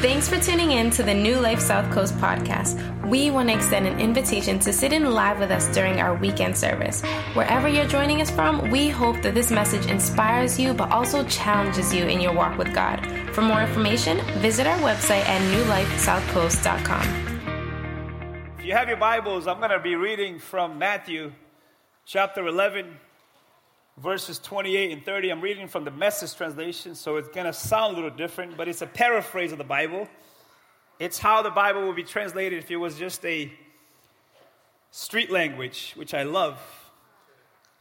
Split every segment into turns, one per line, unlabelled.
Thanks for tuning in to the New Life South Coast podcast. We want to extend an invitation to sit in live with us during our weekend service. Wherever you're joining us from, we hope that this message inspires you but also challenges you in your walk with God. For more information, visit our website at newlifesouthcoast.com.
If you have your Bibles, I'm going to be reading from Matthew chapter 11, verses 28 and 30. I'm reading from the message translation, so it's going to sound a little different, but it's a paraphrase of the Bible. It's how the Bible would be translated if it was just a street language, which I love,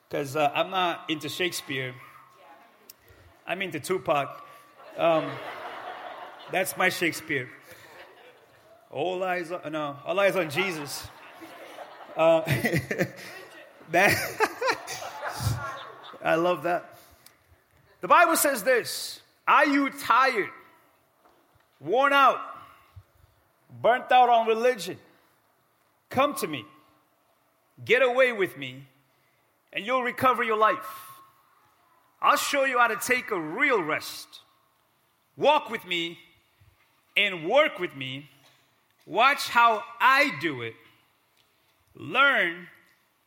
because uh, I'm not into Shakespeare. I'm into Tupac. Um, that's my Shakespeare. All eyes on, no, all eyes on Jesus. Uh, that I love that. The Bible says this Are you tired, worn out, burnt out on religion? Come to me, get away with me, and you'll recover your life. I'll show you how to take a real rest. Walk with me and work with me. Watch how I do it. Learn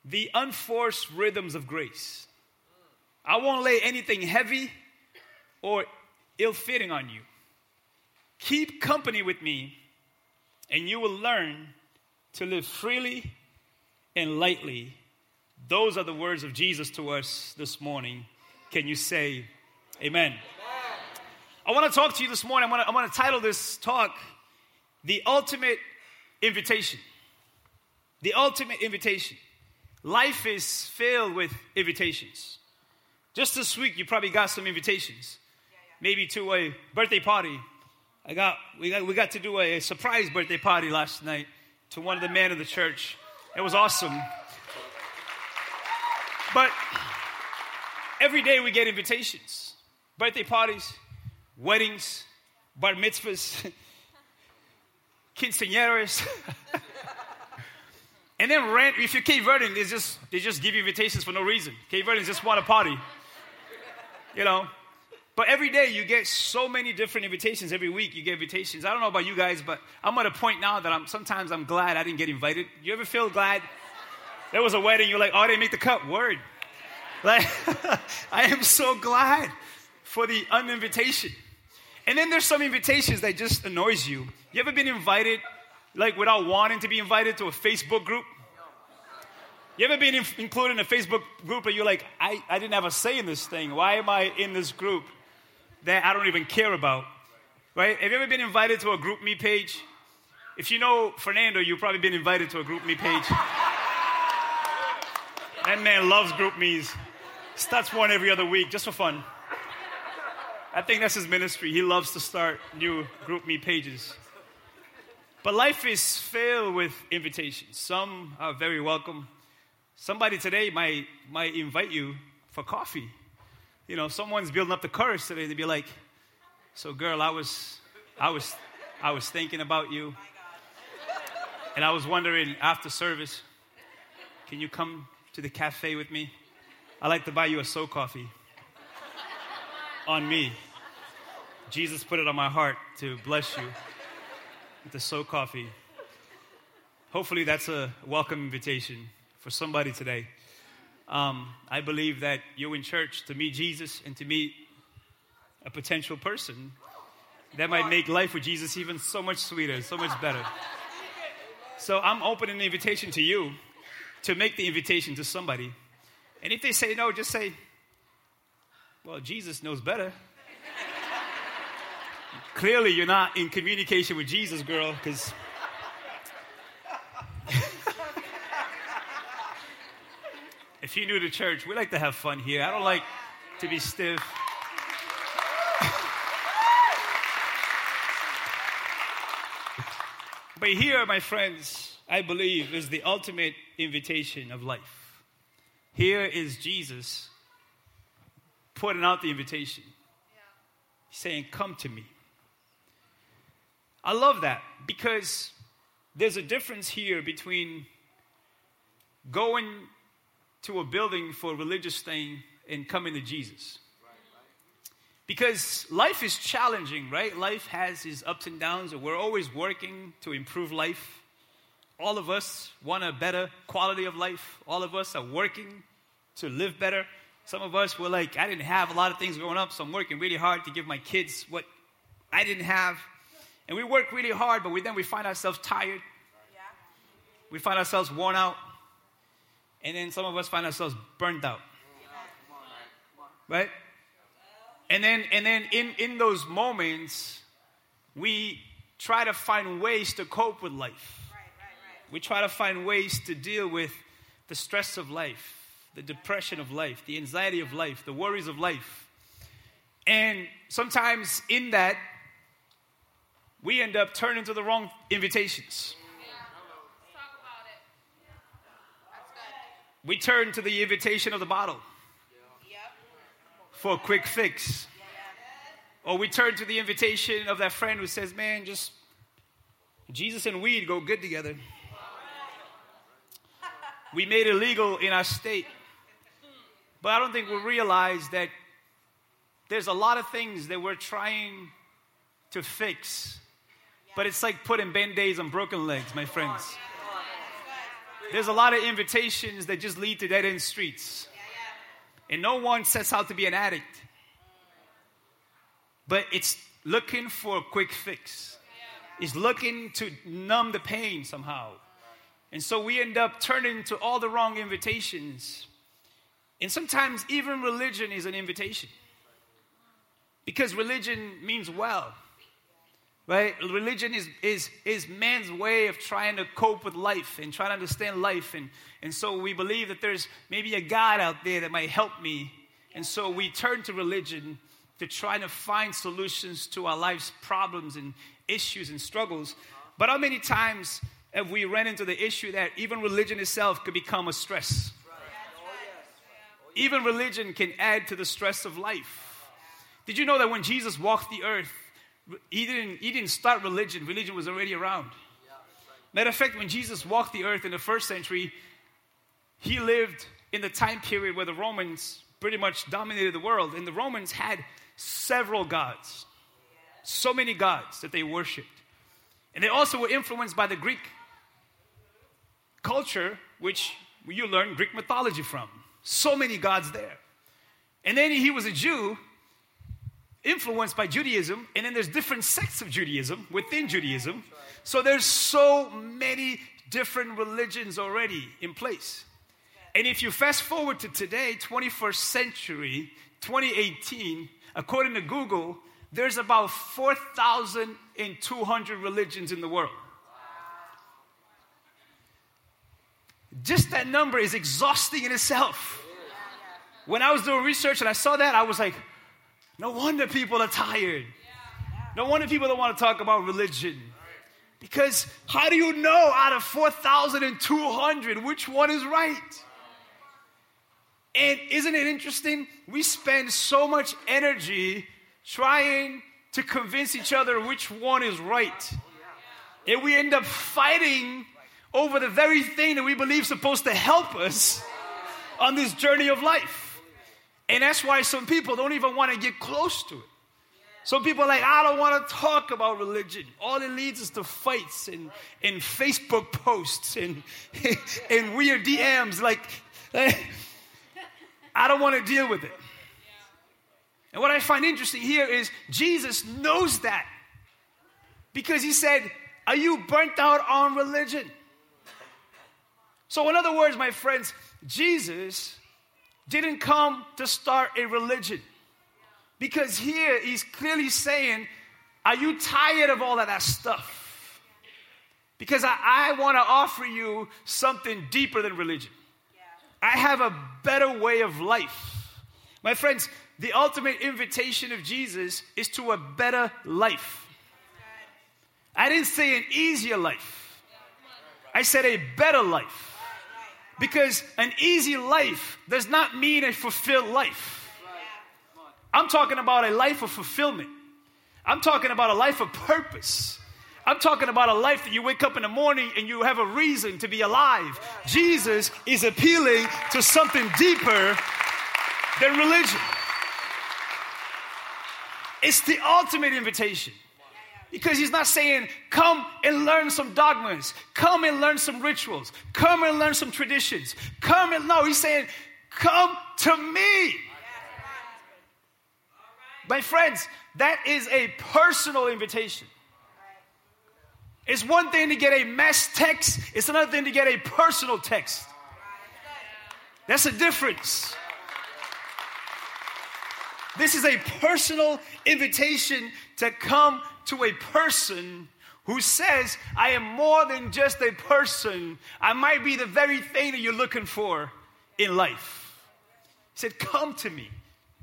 the unforced rhythms of grace. I won't lay anything heavy or ill fitting on you. Keep company with me, and you will learn to live freely and lightly. Those are the words of Jesus to us this morning. Can you say amen? amen. I want to talk to you this morning. I'm going to title this talk The Ultimate Invitation. The Ultimate Invitation. Life is filled with invitations. Just this week, you probably got some invitations. Maybe to a birthday party. I got we got we got to do a, a surprise birthday party last night to one of the men of the church. It was awesome. But every day we get invitations. Birthday parties, weddings, bar mitzvahs, quinceañeras. and then rent, if you're Cape Verdean, they just, they just give you invitations for no reason. Cape Verdeans just want a party you know. But every day you get so many different invitations. Every week you get invitations. I don't know about you guys, but I'm at a point now that I'm sometimes I'm glad I didn't get invited. You ever feel glad? There was a wedding, you're like, oh, didn't make the cut. Word. Like, I am so glad for the uninvitation. And then there's some invitations that just annoys you. You ever been invited, like without wanting to be invited to a Facebook group? You ever been in, included in a Facebook group and you're like, I, I didn't have a say in this thing. Why am I in this group that I don't even care about? Right? Have you ever been invited to a GroupMe page? If you know Fernando, you've probably been invited to a GroupMe page. that man loves group GroupMes. Starts one every other week just for fun. I think that's his ministry. He loves to start new GroupMe pages. But life is filled with invitations. Some are very welcome, Somebody today might, might invite you for coffee. You know, someone's building up the courage today to be like, so girl, I was, I was, I was thinking about you. And I was wondering after service, can you come to the cafe with me? I'd like to buy you a so coffee on me. Jesus put it on my heart to bless you with the so coffee. Hopefully, that's a welcome invitation for somebody today. Um, I believe that you're in church to meet Jesus and to meet a potential person that might make life with Jesus even so much sweeter, so much better. So I'm opening the invitation to you to make the invitation to somebody. And if they say no, just say, well, Jesus knows better. Clearly, you're not in communication with Jesus, girl, because If you're new to church, we like to have fun here. I don't like to be stiff. but here, my friends, I believe is the ultimate invitation of life. Here is Jesus putting out the invitation. Saying, Come to me. I love that because there's a difference here between going to a building for a religious thing and coming to Jesus. Because life is challenging, right? Life has its ups and downs, and we're always working to improve life. All of us want a better quality of life. All of us are working to live better. Some of us were like, I didn't have a lot of things growing up, so I'm working really hard to give my kids what I didn't have. And we work really hard, but we, then we find ourselves tired. We find ourselves worn out. And then some of us find ourselves burned out. Right? And then, and then in, in those moments, we try to find ways to cope with life. We try to find ways to deal with the stress of life, the depression of life, the anxiety of life, the worries of life. And sometimes in that, we end up turning to the wrong invitations. We turn to the invitation of the bottle for a quick fix. Or we turn to the invitation of that friend who says, Man, just Jesus and weed go good together. We made it legal in our state. But I don't think we realize that there's a lot of things that we're trying to fix. But it's like putting band aids on broken legs, my friends. There's a lot of invitations that just lead to dead end streets. And no one sets out to be an addict, but it's looking for a quick fix. It's looking to numb the pain somehow. And so we end up turning to all the wrong invitations. And sometimes even religion is an invitation. Because religion means well. Right? Religion is, is, is man's way of trying to cope with life and trying to understand life. And, and so we believe that there's maybe a God out there that might help me. And so we turn to religion to try to find solutions to our life's problems and issues and struggles. But how many times have we ran into the issue that even religion itself could become a stress? Even religion can add to the stress of life. Did you know that when Jesus walked the earth, he didn't, he didn't start religion, religion was already around. Matter of fact, when Jesus walked the earth in the first century, he lived in the time period where the Romans pretty much dominated the world. And the Romans had several gods, so many gods that they worshiped. And they also were influenced by the Greek culture, which you learn Greek mythology from. So many gods there. And then he was a Jew, influenced by Judaism, and then there's different sects of Judaism within Judaism. So there's so many different religions already in place. And if you fast forward to today, 21st century, 2018, according to Google, there's about 4,200 religions in the world. Just that number is exhausting in itself. When I was doing research and I saw that, I was like, no wonder people are tired. No wonder people don't want to talk about religion. Because how do you know out of 4,200 which one is right? And isn't it interesting? We spend so much energy trying to convince each other which one is right. And we end up fighting over the very thing that we believe is supposed to help us on this journey of life. And that's why some people don't even want to get close to it. Some people are like, I don't want to talk about religion. All it leads is to fights and, and Facebook posts and, and weird DMs. Like, I don't want to deal with it. And what I find interesting here is Jesus knows that. Because he said, Are you burnt out on religion? So, in other words, my friends, Jesus didn't come to start a religion. Because here he's clearly saying, Are you tired of all of that stuff? Because I, I want to offer you something deeper than religion. I have a better way of life. My friends, the ultimate invitation of Jesus is to a better life. I didn't say an easier life, I said a better life. Because an easy life does not mean a fulfilled life. I'm talking about a life of fulfillment. I'm talking about a life of purpose. I'm talking about a life that you wake up in the morning and you have a reason to be alive. Jesus is appealing to something deeper than religion. It's the ultimate invitation. Because he's not saying, come and learn some dogmas, come and learn some rituals, come and learn some traditions, come and no, he's saying, come to me. My friends, that is a personal invitation. It's one thing to get a mass text, it's another thing to get a personal text. That's a difference. This is a personal invitation to come to a person who says, I am more than just a person. I might be the very thing that you're looking for in life. He said, Come to me.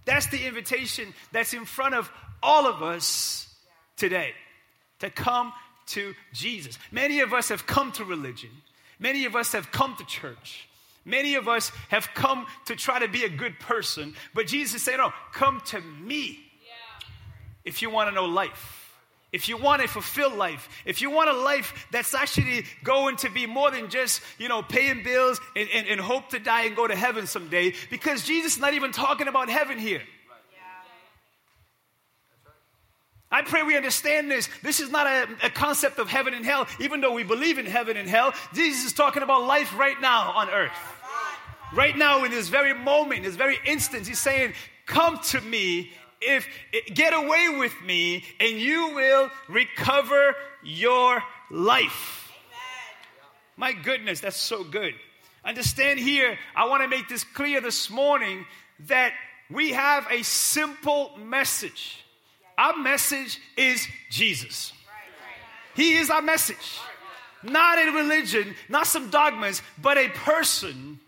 That's the invitation that's in front of all of us today to come to Jesus. Many of us have come to religion, many of us have come to church. Many of us have come to try to be a good person, but Jesus said, No, come to me if you want to know life. If you want a fulfilled life, if you want a life that's actually going to be more than just, you know, paying bills and, and, and hope to die and go to heaven someday, because Jesus is not even talking about heaven here. I pray we understand this. This is not a, a, concept of heaven and hell, even though we believe in heaven and hell. Jesus is talking about life right now on earth. Right now, in this very moment, this very instant, he's saying, Come to me, if get away with me, and you will recover your life. My goodness, that's so good. Understand here, I want to make this clear this morning that we have a simple message. Our message is Jesus. He is our message. Not a religion, not some dogmas, but a person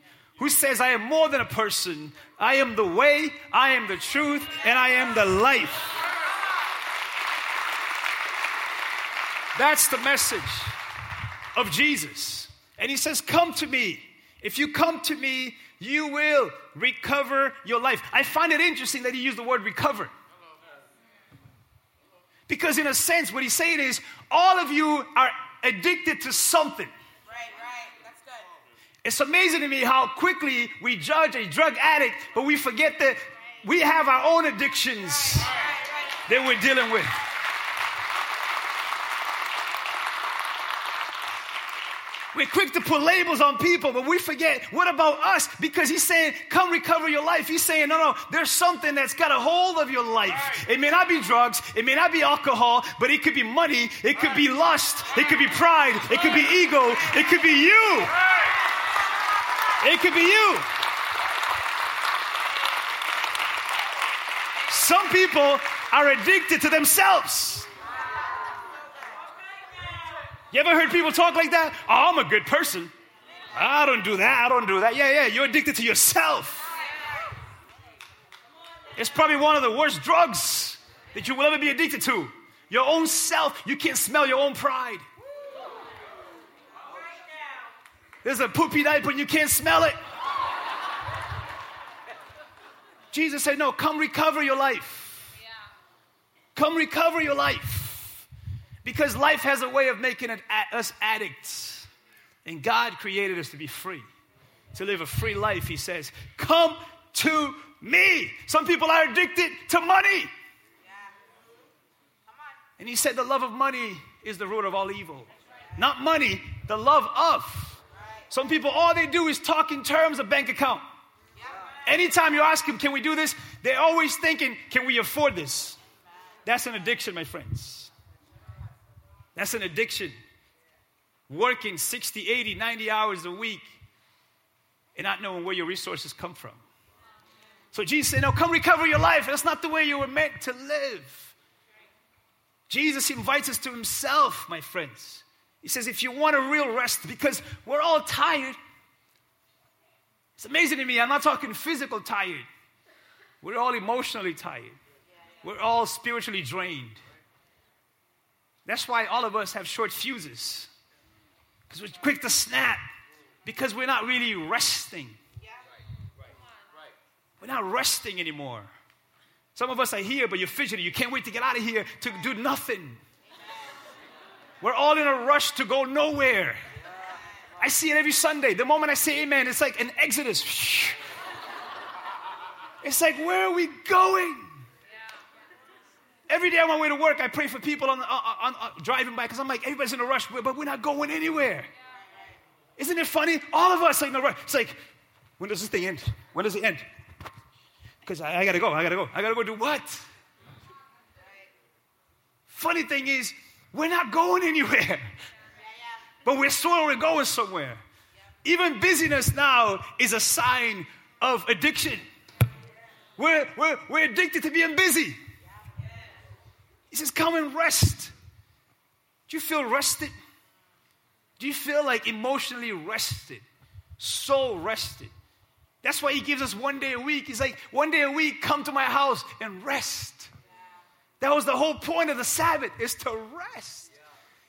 who says, I am more than a person. I am the way, I am the truth, and I am the life. That's the message of Jesus. And he says, Come to me. If you come to me, you will recover your life. I find it interesting that he used the word recover. Because, in a sense, what he's saying is, all of you are addicted to something. It's amazing to me how quickly we judge a drug addict, but we forget that we have our own addictions that we're dealing with. We're quick to put labels on people, but we forget what about us? Because he's saying, Come recover your life. He's saying, No, no, there's something that's got a hold of your life. It may not be drugs, it may not be alcohol, but it could be money, it could be lust, it could be pride, it could be ego, it could be you. It could be you. Some people are addicted to themselves. You ever heard people talk like that? Oh, I'm a good person. I don't do that. I don't do that. Yeah, yeah, you're addicted to yourself. It's probably one of the worst drugs that you will ever be addicted to. Your own self. You can't smell your own pride. There's a poopy diaper and you can't smell it. Jesus said, No, come recover your life. Come recover your life. Because life has a way of making it, us addicts. And God created us to be free, to live a free life. He says, Come to me. Some people are addicted to money. And he said, The love of money is the root of all evil. Not money, the love of. Some people, all they do is talk in terms of bank account. Anytime you ask them, can we do this? They're always thinking, can we afford this? That's an addiction, my friends. That's an addiction. Working 60, 80, 90 hours a week and not knowing where your resources come from. So Jesus said, No, come recover your life. That's not the way you were meant to live. Jesus invites us to himself, my friends. He says, if you want a real rest, because we're all tired. It's amazing to me, I'm not talking physical tired. We're all emotionally tired. We're all spiritually drained. That's why all of us have short fuses. Because we're quick to snap. Because we're not really resting. We're not resting anymore. Some of us are here, but you're fidgeting. You can't wait to get out of here to do nothing. We're all in a rush to go nowhere. I see it every Sunday. The moment I say amen, it's like an exodus. It's like, where are we going? Every day on my way to work, I pray for people on, on, on driving by because I'm like, everybody's in a rush, but we're not going anywhere. Isn't it funny? All of us are in a rush. It's like, when does this thing end? When does it end? Because I, I gotta go, I gotta go. I gotta go do what? Funny thing is, we're not going anywhere. But we're sure we're going somewhere. Even busyness now is a sign of addiction. We're, we're, we're addicted to being busy. He says, Come and rest. Do you feel rested? Do you feel like emotionally rested? Soul rested? That's why he gives us one day a week. He's like, one day a week, come to my house and rest. That was the whole point of the Sabbath, is to rest.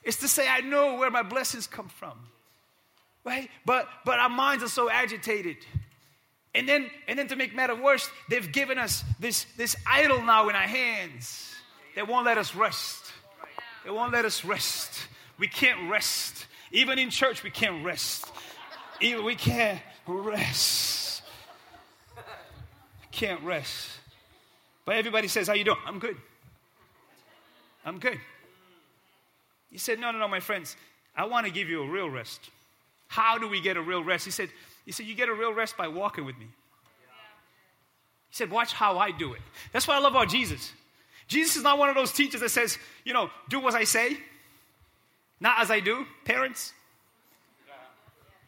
It's to say, I know where my blessings come from. Right? But but our minds are so agitated. And then and then to make matter worse, they've given us this, this idol now in our hands. They won't let us rest. They won't let us rest. We can't rest. Even in church, we can't rest. Even we can't rest. Can't rest. But everybody says, How you doing? I'm good. I'm good. He said, No, no, no, my friends. I want to give you a real rest. How do we get a real rest? He said, he said, You get a real rest by walking with me. He said, Watch how I do it. That's what I love about Jesus. Jesus is not one of those teachers that says, You know, do as I say, not as I do. Parents.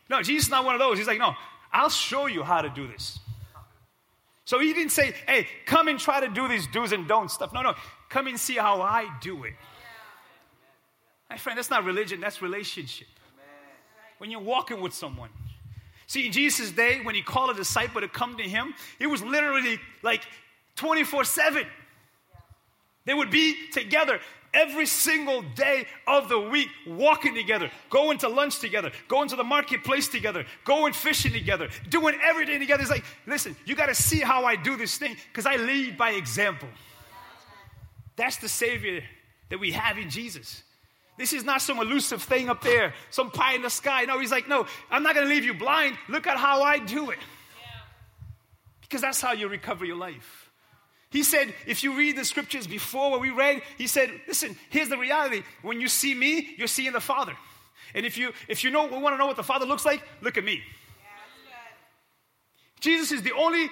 No, Jesus is not one of those. He's like, No, I'll show you how to do this. So he didn't say, Hey, come and try to do these do's and don'ts stuff. No, no, come and see how I do it. My friend, that's not religion, that's relationship. When you're walking with someone. See, in Jesus' day, when he called a disciple to come to him, it was literally like 24 7. They would be together every single day of the week, walking together, going to lunch together, going to the marketplace together, going fishing together, doing everything together. It's like, listen, you got to see how I do this thing because I lead by example. That's the Savior that we have in Jesus. This is not some elusive thing up there, some pie in the sky. No, he's like, no, I'm not going to leave you blind. Look at how I do it. Because that's how you recover your life. He said, if you read the scriptures before what we read, he said, listen, here's the reality. When you see me, you're seeing the Father. And if you if you know want to know what the Father looks like, look at me. Jesus is the only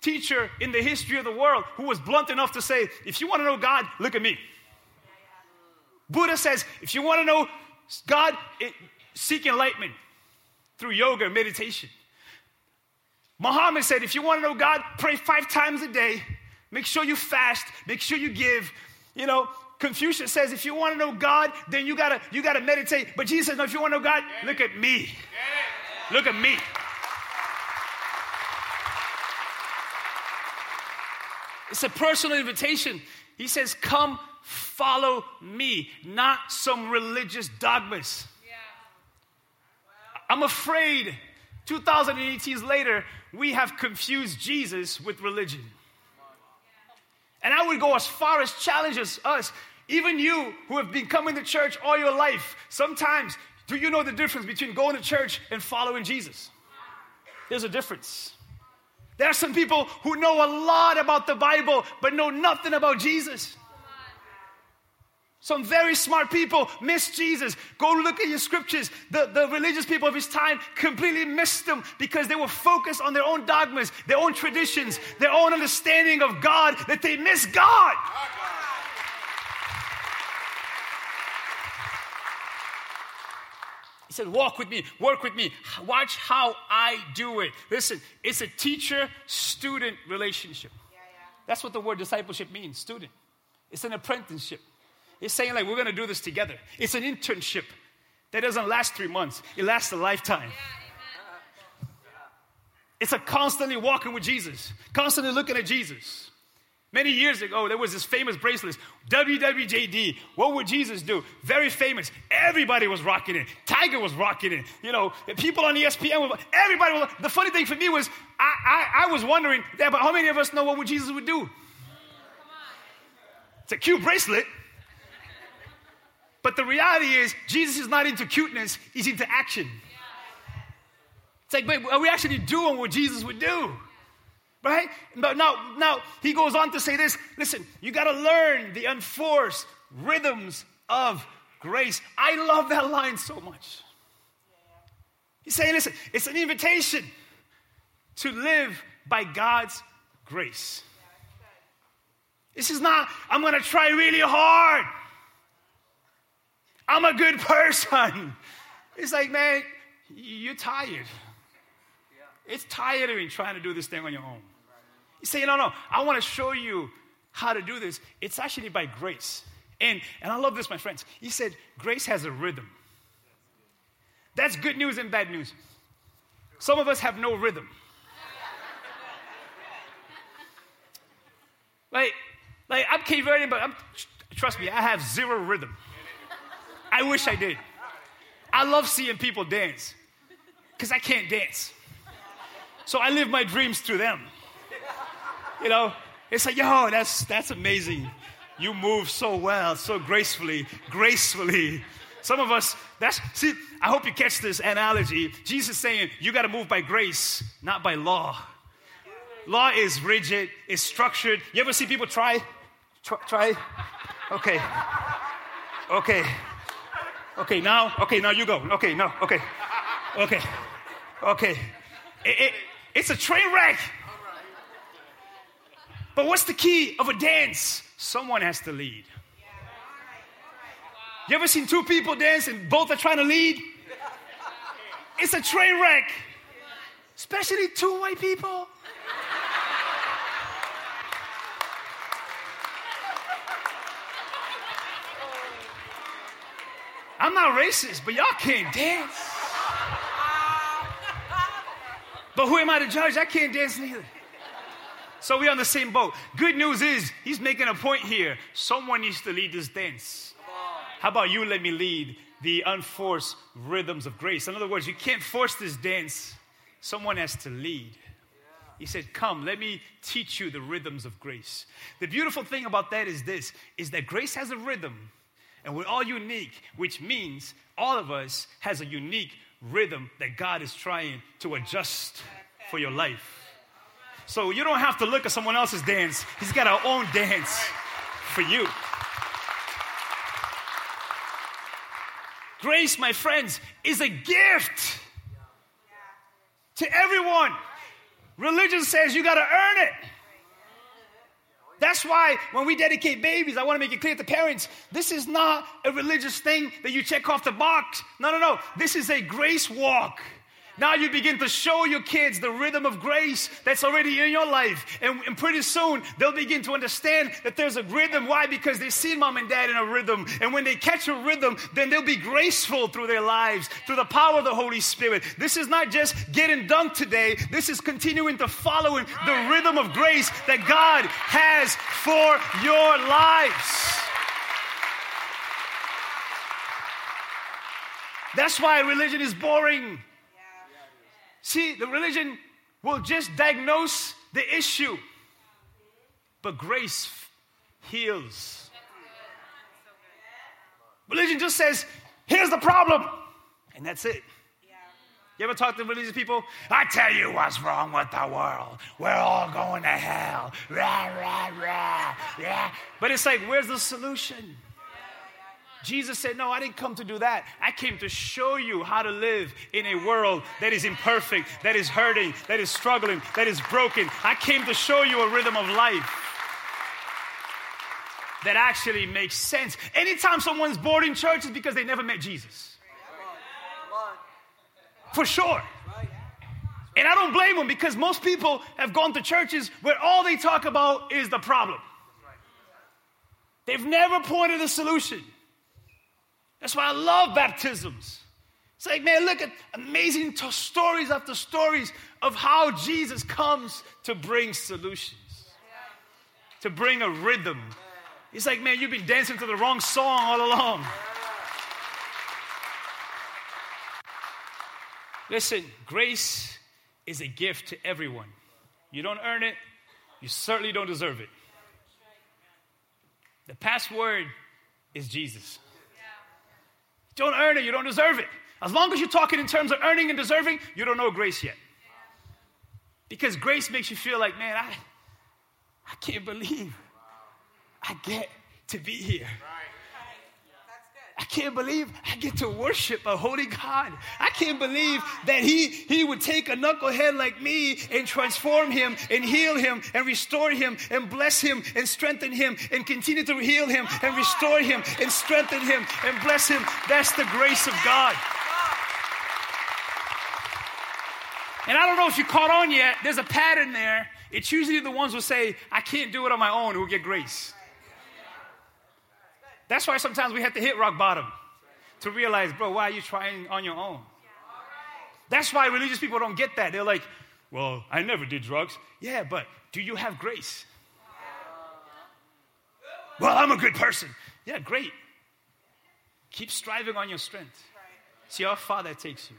teacher in the history of the world who was blunt enough to say, if you want to know God, look at me. Buddha says, if you want to know God, it, seek enlightenment through yoga and meditation. Muhammad said, if you want to know God, pray five times a day. Make sure you fast. Make sure you give. You know, Confucius says, if you want to know God, then you gotta you gotta meditate. But Jesus says, no, if you want to know God, look at me. Look at me. It's a personal invitation. He says, Come follow me, not some religious dogmas. Yeah. Wow. I'm afraid 2018 later, we have confused Jesus with religion. And I would go as far as challenges us, even you who have been coming to church all your life. Sometimes, do you know the difference between going to church and following Jesus? There's a difference. There are some people who know a lot about the Bible, but know nothing about Jesus. Some very smart people miss Jesus. Go look at your scriptures. The, the religious people of his time completely missed them because they were focused on their own dogmas, their own traditions, their own understanding of God, that they missed God. Said, Walk with me, work with me, watch how I do it. Listen, it's a teacher student relationship. That's what the word discipleship means student. It's an apprenticeship. It's saying, like, we're going to do this together. It's an internship that doesn't last three months, it lasts a lifetime. It's a constantly walking with Jesus, constantly looking at Jesus. Many years ago, there was this famous bracelet, WWJD. What would Jesus do? Very famous. Everybody was rocking it. Tiger was rocking it. You know, people on ESPN, everybody was. The funny thing for me was, I, I, I was wondering, yeah, but how many of us know what would Jesus would do? It's a cute bracelet. But the reality is, Jesus is not into cuteness, he's into action. It's like, wait, are we actually doing what Jesus would do? Right? But now, now he goes on to say this. Listen, you got to learn the unforced rhythms of grace. I love that line so much. He's saying, listen, it's an invitation to live by God's grace. This is not, I'm going to try really hard. I'm a good person. It's like, man, you're tired. It's tiring trying to do this thing on your own. You say, no, no, I want to show you how to do this. It's actually by grace. And, and I love this, my friends. He said, grace has a rhythm. That's good news and bad news. Some of us have no rhythm. Like, like I'm Cape but I'm, trust me, I have zero rhythm. I wish I did. I love seeing people dance because I can't dance. So I live my dreams through them. You know, it's like, yo, that's, that's amazing. You move so well, so gracefully, gracefully. Some of us, that's, see, I hope you catch this analogy. Jesus saying, you got to move by grace, not by law. Law is rigid, is structured. You ever see people try? Try? try? Okay. Okay. Okay, now, okay, now you go. Okay, no, okay. Okay. Okay. It, it, it's a train wreck. But what's the key of a dance? Someone has to lead. You ever seen two people dance and both are trying to lead? It's a train wreck. Especially two white people. I'm not racist, but y'all can't dance. But who am I to judge? I can't dance neither. So we're on the same boat. Good news is, he's making a point here. Someone needs to lead this dance. How about you let me lead the unforced rhythms of grace? In other words, you can't force this dance, someone has to lead. He said, Come, let me teach you the rhythms of grace. The beautiful thing about that is this is that grace has a rhythm, and we're all unique, which means all of us has a unique rhythm that God is trying to adjust for your life. So you don't have to look at someone else's dance. He's got our own dance for you. Grace, my friends, is a gift to everyone. Religion says you got to earn it. That's why when we dedicate babies, I want to make it clear to parents this is not a religious thing that you check off the box. No, no, no. This is a grace walk. Now you begin to show your kids the rhythm of grace that's already in your life. And, and, pretty soon they'll begin to understand that there's a rhythm. Why? Because they see mom and dad in a rhythm. And when they catch a rhythm, then they'll be graceful through their lives, through the power of the Holy Spirit. This is not just getting dunked today, this is continuing to follow the rhythm of grace that God has for your lives. That's why religion is boring. See, the religion will just diagnose the issue, but grace heals. Religion just says, here's the problem, and that's it. You ever talk to religious people? I tell you what's wrong with the world. We're all going to hell. Rah, rah, rah. But it's like, where's the solution? Jesus said, No, I didn't come to do that. I came to show you how to live in a world that is imperfect, that is hurting, that is struggling, that is broken. I came to show you a rhythm of life that actually makes sense. Anytime someone's bored in church, it's because they never met Jesus. For sure. And I don't blame them because most people have gone to churches where all they talk about is the problem. They've never pointed a solution. That's why I love baptisms. It's like, man, look at amazing t- stories after stories of how Jesus comes to bring solutions, to bring a rhythm. It's like, man, you've been dancing to the wrong song all along. Listen, grace is a gift to everyone. You don't earn it, you certainly don't deserve it. The password is Jesus don't earn it, you don't deserve it. As long as you're talking in terms of earning and deserving, you don't know grace yet. Because grace makes you feel like, man, I, I can't believe I get to be here. I can't believe I get to worship a holy God. I can't believe that he, he would take a knucklehead like me and transform him and heal him and restore him and bless him and strengthen him and continue to heal him and restore him and strengthen him and bless him. That's the grace of God. And I don't know if you caught on yet, there's a pattern there. It's usually the ones who say, I can't do it on my own who get grace. That's why sometimes we have to hit rock bottom to realize, bro, why are you trying on your own? That's why religious people don't get that. They're like, well, I never did drugs. Yeah, but do you have grace? Well, I'm a good person. Yeah, great. Keep striving on your strength. See how far that takes you.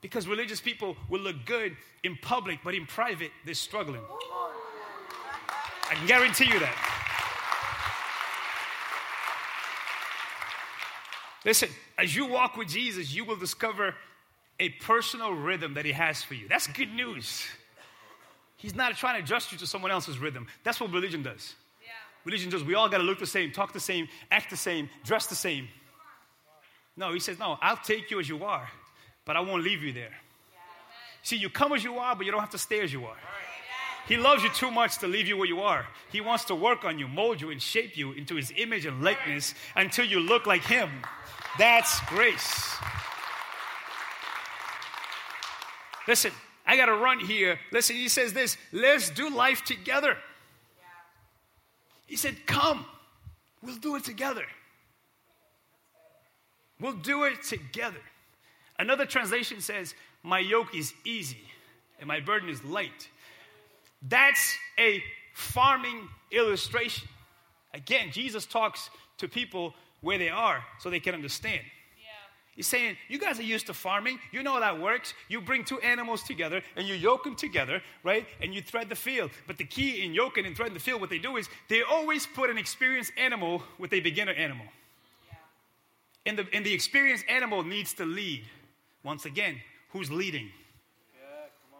Because religious people will look good in public, but in private, they're struggling. I can guarantee you that. Listen, as you walk with Jesus, you will discover a personal rhythm that He has for you. That's good news. He's not trying to adjust you to someone else's rhythm. That's what religion does. Yeah. Religion does, we all got to look the same, talk the same, act the same, dress the same. No, He says, No, I'll take you as you are, but I won't leave you there. Yeah. See, you come as you are, but you don't have to stay as you are. He loves you too much to leave you where you are. He wants to work on you, mold you, and shape you into His image and likeness until you look like Him. That's grace. Listen, I got to run here. Listen, he says this let's do life together. He said, Come, we'll do it together. We'll do it together. Another translation says, My yoke is easy and my burden is light. That's a farming illustration. Again, Jesus talks to people where they are so they can understand. He's saying, You guys are used to farming. You know how that works. You bring two animals together and you yoke them together, right? And you thread the field. But the key in yoking and threading the field, what they do is they always put an experienced animal with a beginner animal. Yeah. And, the, and the experienced animal needs to lead. Once again, who's leading?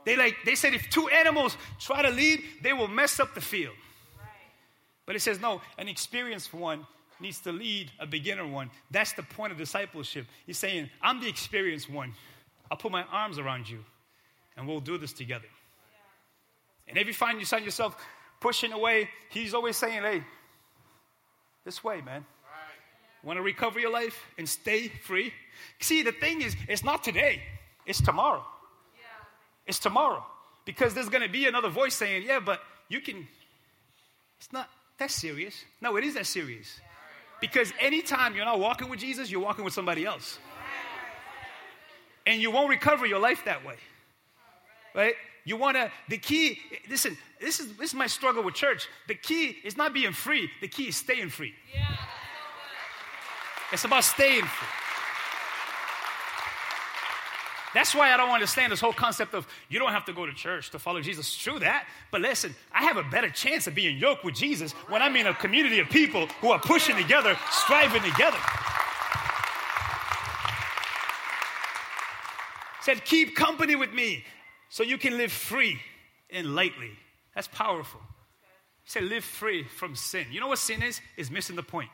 They like they said if two animals try to lead, they will mess up the field. But it says no, an experienced one needs to lead a beginner one. That's the point of discipleship. He's saying, I'm the experienced one. I'll put my arms around you and we'll do this together. And if you find yourself pushing away, he's always saying, hey, this way, man. Want to recover your life and stay free? See, the thing is, it's not today, it's tomorrow. It's tomorrow. Because there's going to be another voice saying, yeah, but you can. It's not that serious. No, it is that serious. Because anytime you're not walking with Jesus, you're walking with somebody else. And you won't recover your life that way. Right? You want to, the key, listen, this is, this is my struggle with church. The key is not being free, the key is staying free. Yeah. It's about staying free. That's why I don't understand this whole concept of you don't have to go to church to follow Jesus. True that, but listen, I have a better chance of being yoked with Jesus when I'm in a community of people who are pushing together, striving together. Said, keep company with me so you can live free and lightly. That's powerful. He said, live free from sin. You know what sin is? Is missing the point.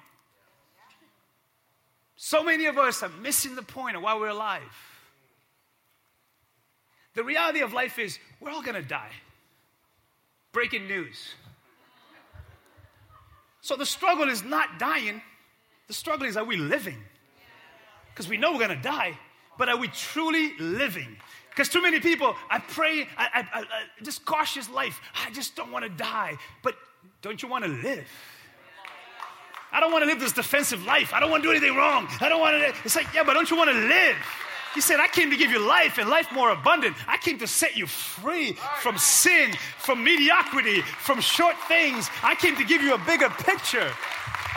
So many of us are missing the point of why we're alive. The reality of life is we're all going to die. Breaking news. So the struggle is not dying, the struggle is are we living? Because we know we're going to die, but are we truly living? Because too many people, I pray, I, I, I, just cautious life. I just don't want to die. But don't you want to live? I don't want to live this defensive life. I don't want to do anything wrong. I don't want to. It's like, yeah, but don't you want to live? He said, I came to give you life and life more abundant. I came to set you free from sin, from mediocrity, from short things. I came to give you a bigger picture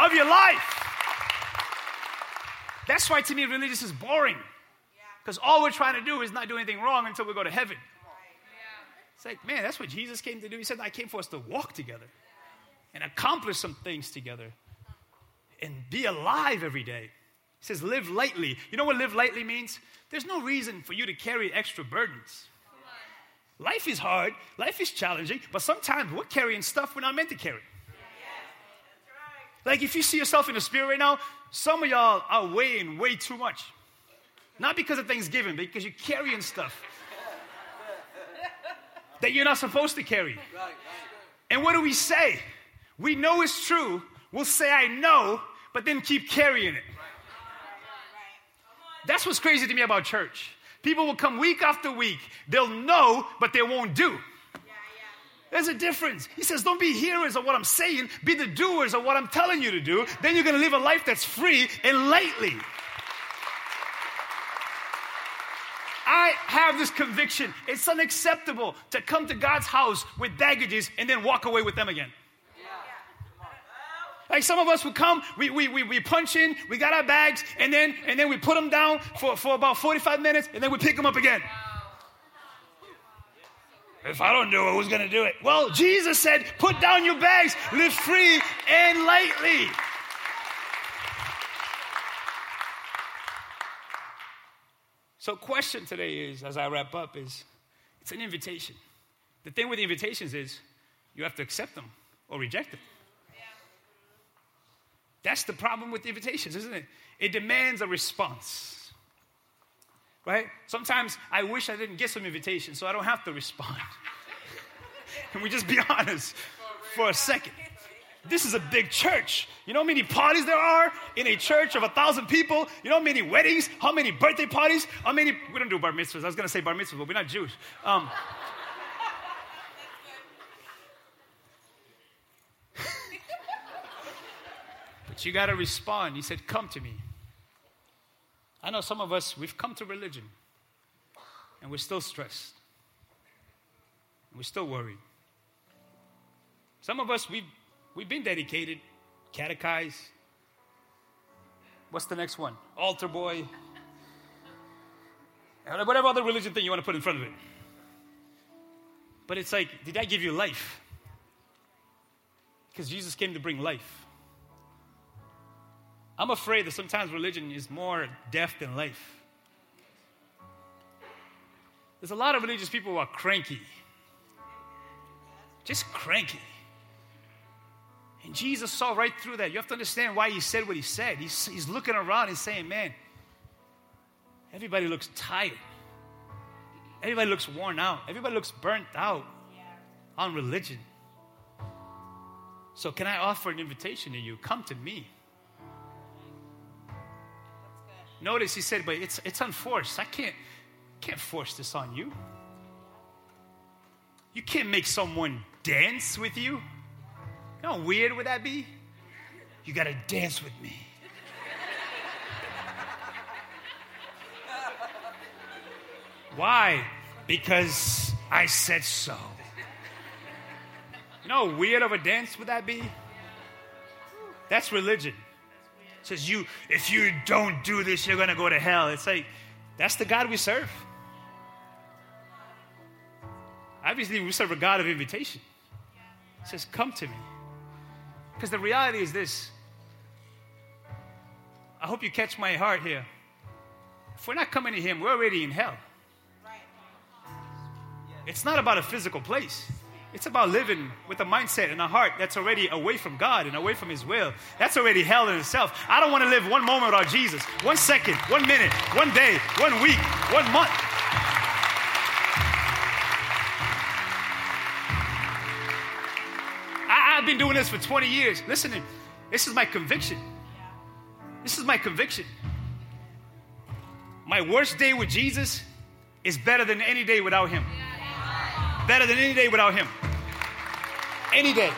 of your life. That's why to me, religious is boring. Because all we're trying to do is not do anything wrong until we go to heaven. It's like, man, that's what Jesus came to do. He said, I came for us to walk together and accomplish some things together and be alive every day. He says, live lightly. You know what live lightly means? There's no reason for you to carry extra burdens. Life is hard, life is challenging, but sometimes we're carrying stuff we're not meant to carry. Like if you see yourself in the spirit right now, some of y'all are weighing way too much. Not because of Thanksgiving, but because you're carrying stuff that you're not supposed to carry. And what do we say? We know it's true. We'll say, I know, but then keep carrying it. That's what's crazy to me about church. People will come week after week. They'll know, but they won't do. There's a difference. He says, Don't be hearers of what I'm saying, be the doers of what I'm telling you to do. Then you're going to live a life that's free and lightly. I have this conviction. It's unacceptable to come to God's house with baggages and then walk away with them again. Like some of us would come, we, we, we, we punch in, we got our bags, and then, and then we put them down for, for about 45 minutes, and then we pick them up again. If I don't do it, who's going to do it? Well, Jesus said, put down your bags, live free and lightly. So, question today is, as I wrap up, is it's an invitation. The thing with invitations is you have to accept them or reject them. That's the problem with invitations, isn't it? It demands a response. Right? Sometimes I wish I didn't get some invitations so I don't have to respond. Can we just be honest for a second? This is a big church. You know how many parties there are in a church of a thousand people? You know how many weddings? How many birthday parties? How many? We don't do bar mitzvahs. I was going to say bar mitzvahs, but we're not Jewish. Um, you got to respond. He said, Come to me. I know some of us, we've come to religion and we're still stressed. We're still worried. Some of us, we've, we've been dedicated, catechized. What's the next one? Altar boy. Whatever other religion thing you want to put in front of it. But it's like, did I give you life? Because Jesus came to bring life. I'm afraid that sometimes religion is more death than life. There's a lot of religious people who are cranky, just cranky. And Jesus saw right through that. You have to understand why he said what he said. He's, he's looking around and saying, Man, everybody looks tired. Everybody looks worn out. Everybody looks burnt out on religion. So, can I offer an invitation to you? Come to me. Notice he said, but it's, it's unforced. I can't, can't force this on you. You can't make someone dance with you. How weird would that be? You got to dance with me. Why? Because I said so. You know how weird of a dance would that be? That's religion says you if you don't do this you're going to go to hell. It's like that's the god we serve. Obviously we serve a god of invitation. He says come to me. Because the reality is this. I hope you catch my heart here. If we're not coming to him we're already in hell. It's not about a physical place it's about living with a mindset and a heart that's already away from God and away from His will. That's already hell in itself. I don't want to live one moment without Jesus, one second, one minute, one day, one week, one month. I, have been doing this for 20 years. Listen, this is my conviction. This is my conviction. My worst day with Jesus is better than any day without Him. Better than any day without Him any day.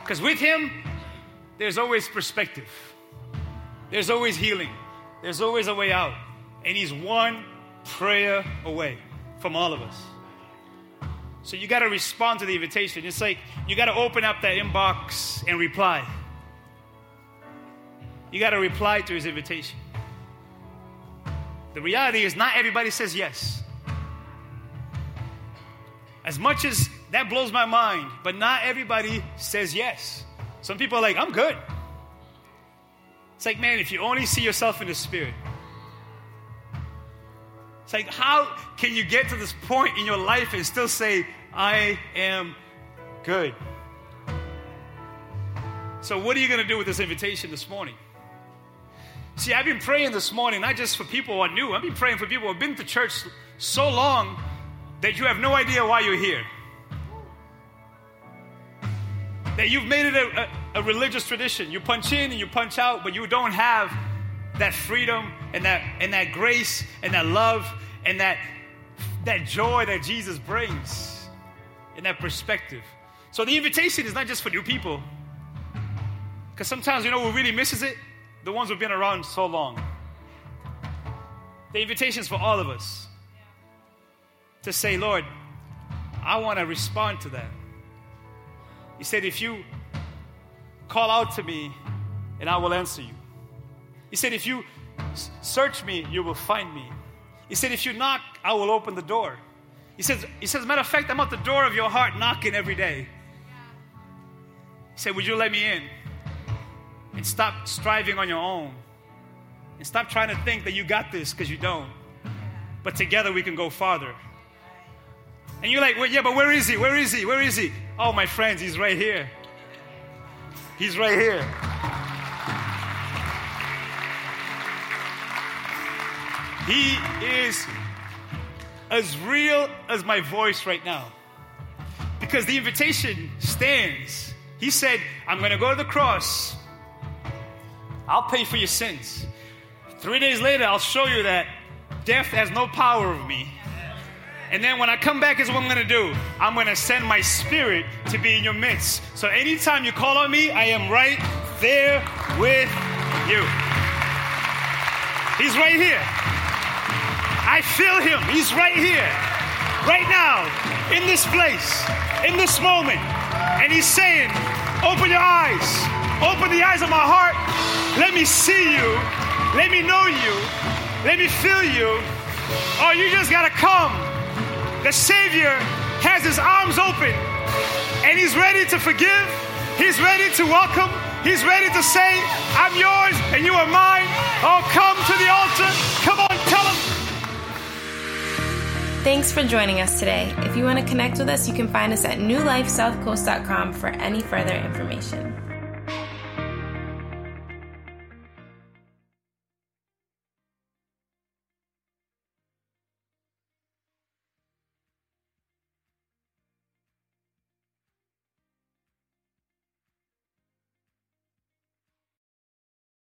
Because with Him, there's always perspective, there's always healing, there's always a way out. And He's one prayer away from all of us. So you got to respond to the invitation. It's like you got to open up that inbox and reply. You got to reply to his invitation. The reality is, not everybody says yes. As much as that blows my mind. But not everybody says yes. Some people are like, I'm good. It's like, man, if you only see yourself in the spirit. It's like, how can you get to this point in your life and still say, I am good? So, what are you going to do with this invitation this morning? See, I've been praying this morning, not just for people who are new, I've been praying for people who have been to church so long that you have no idea why you're here. That you've made it a, a, a religious tradition. You punch in and you punch out, but you don't have that freedom and that, and that grace and that love and that, that joy that Jesus brings and that perspective. So the invitation is not just for new people. Because sometimes, you know, who really misses it? The ones who've been around so long. The invitation is for all of us to say, Lord, I want to respond to that. He said, if you call out to me, and I will answer you. He said, if you search me, you will find me. He said, if you knock, I will open the door. He says, he says, matter of fact, I'm at the door of your heart knocking every day. He said, Would you let me in? And stop striving on your own. And stop trying to think that you got this because you don't. But together we can go farther. And you're like, well, yeah, but where is he? Where is he? Where is he? Oh, my friends, he's right here. He's right here. He is as real as my voice right now. Because the invitation stands. He said, I'm going to go to the cross. I'll pay for your sins. Three days later, I'll show you that death has no power over me. And then when I come back, is what I'm going to do. I'm going to send my spirit to be in your midst. So anytime you call on me, I am right there with you. He's right here. I feel him. He's right here, right now, in this place, in this moment. And he's saying, Open your eyes, open the eyes of my heart. Let me see you. Let me know you. Let me feel you. Oh, you just got to come. The Savior has his arms open and he's ready to forgive. He's ready to welcome. He's ready to say, I'm yours and you are mine. Oh, come to the altar. Come on, tell him.
Thanks for joining us today. If you want to connect with us, you can find us at newlifesouthcoast.com for any further information.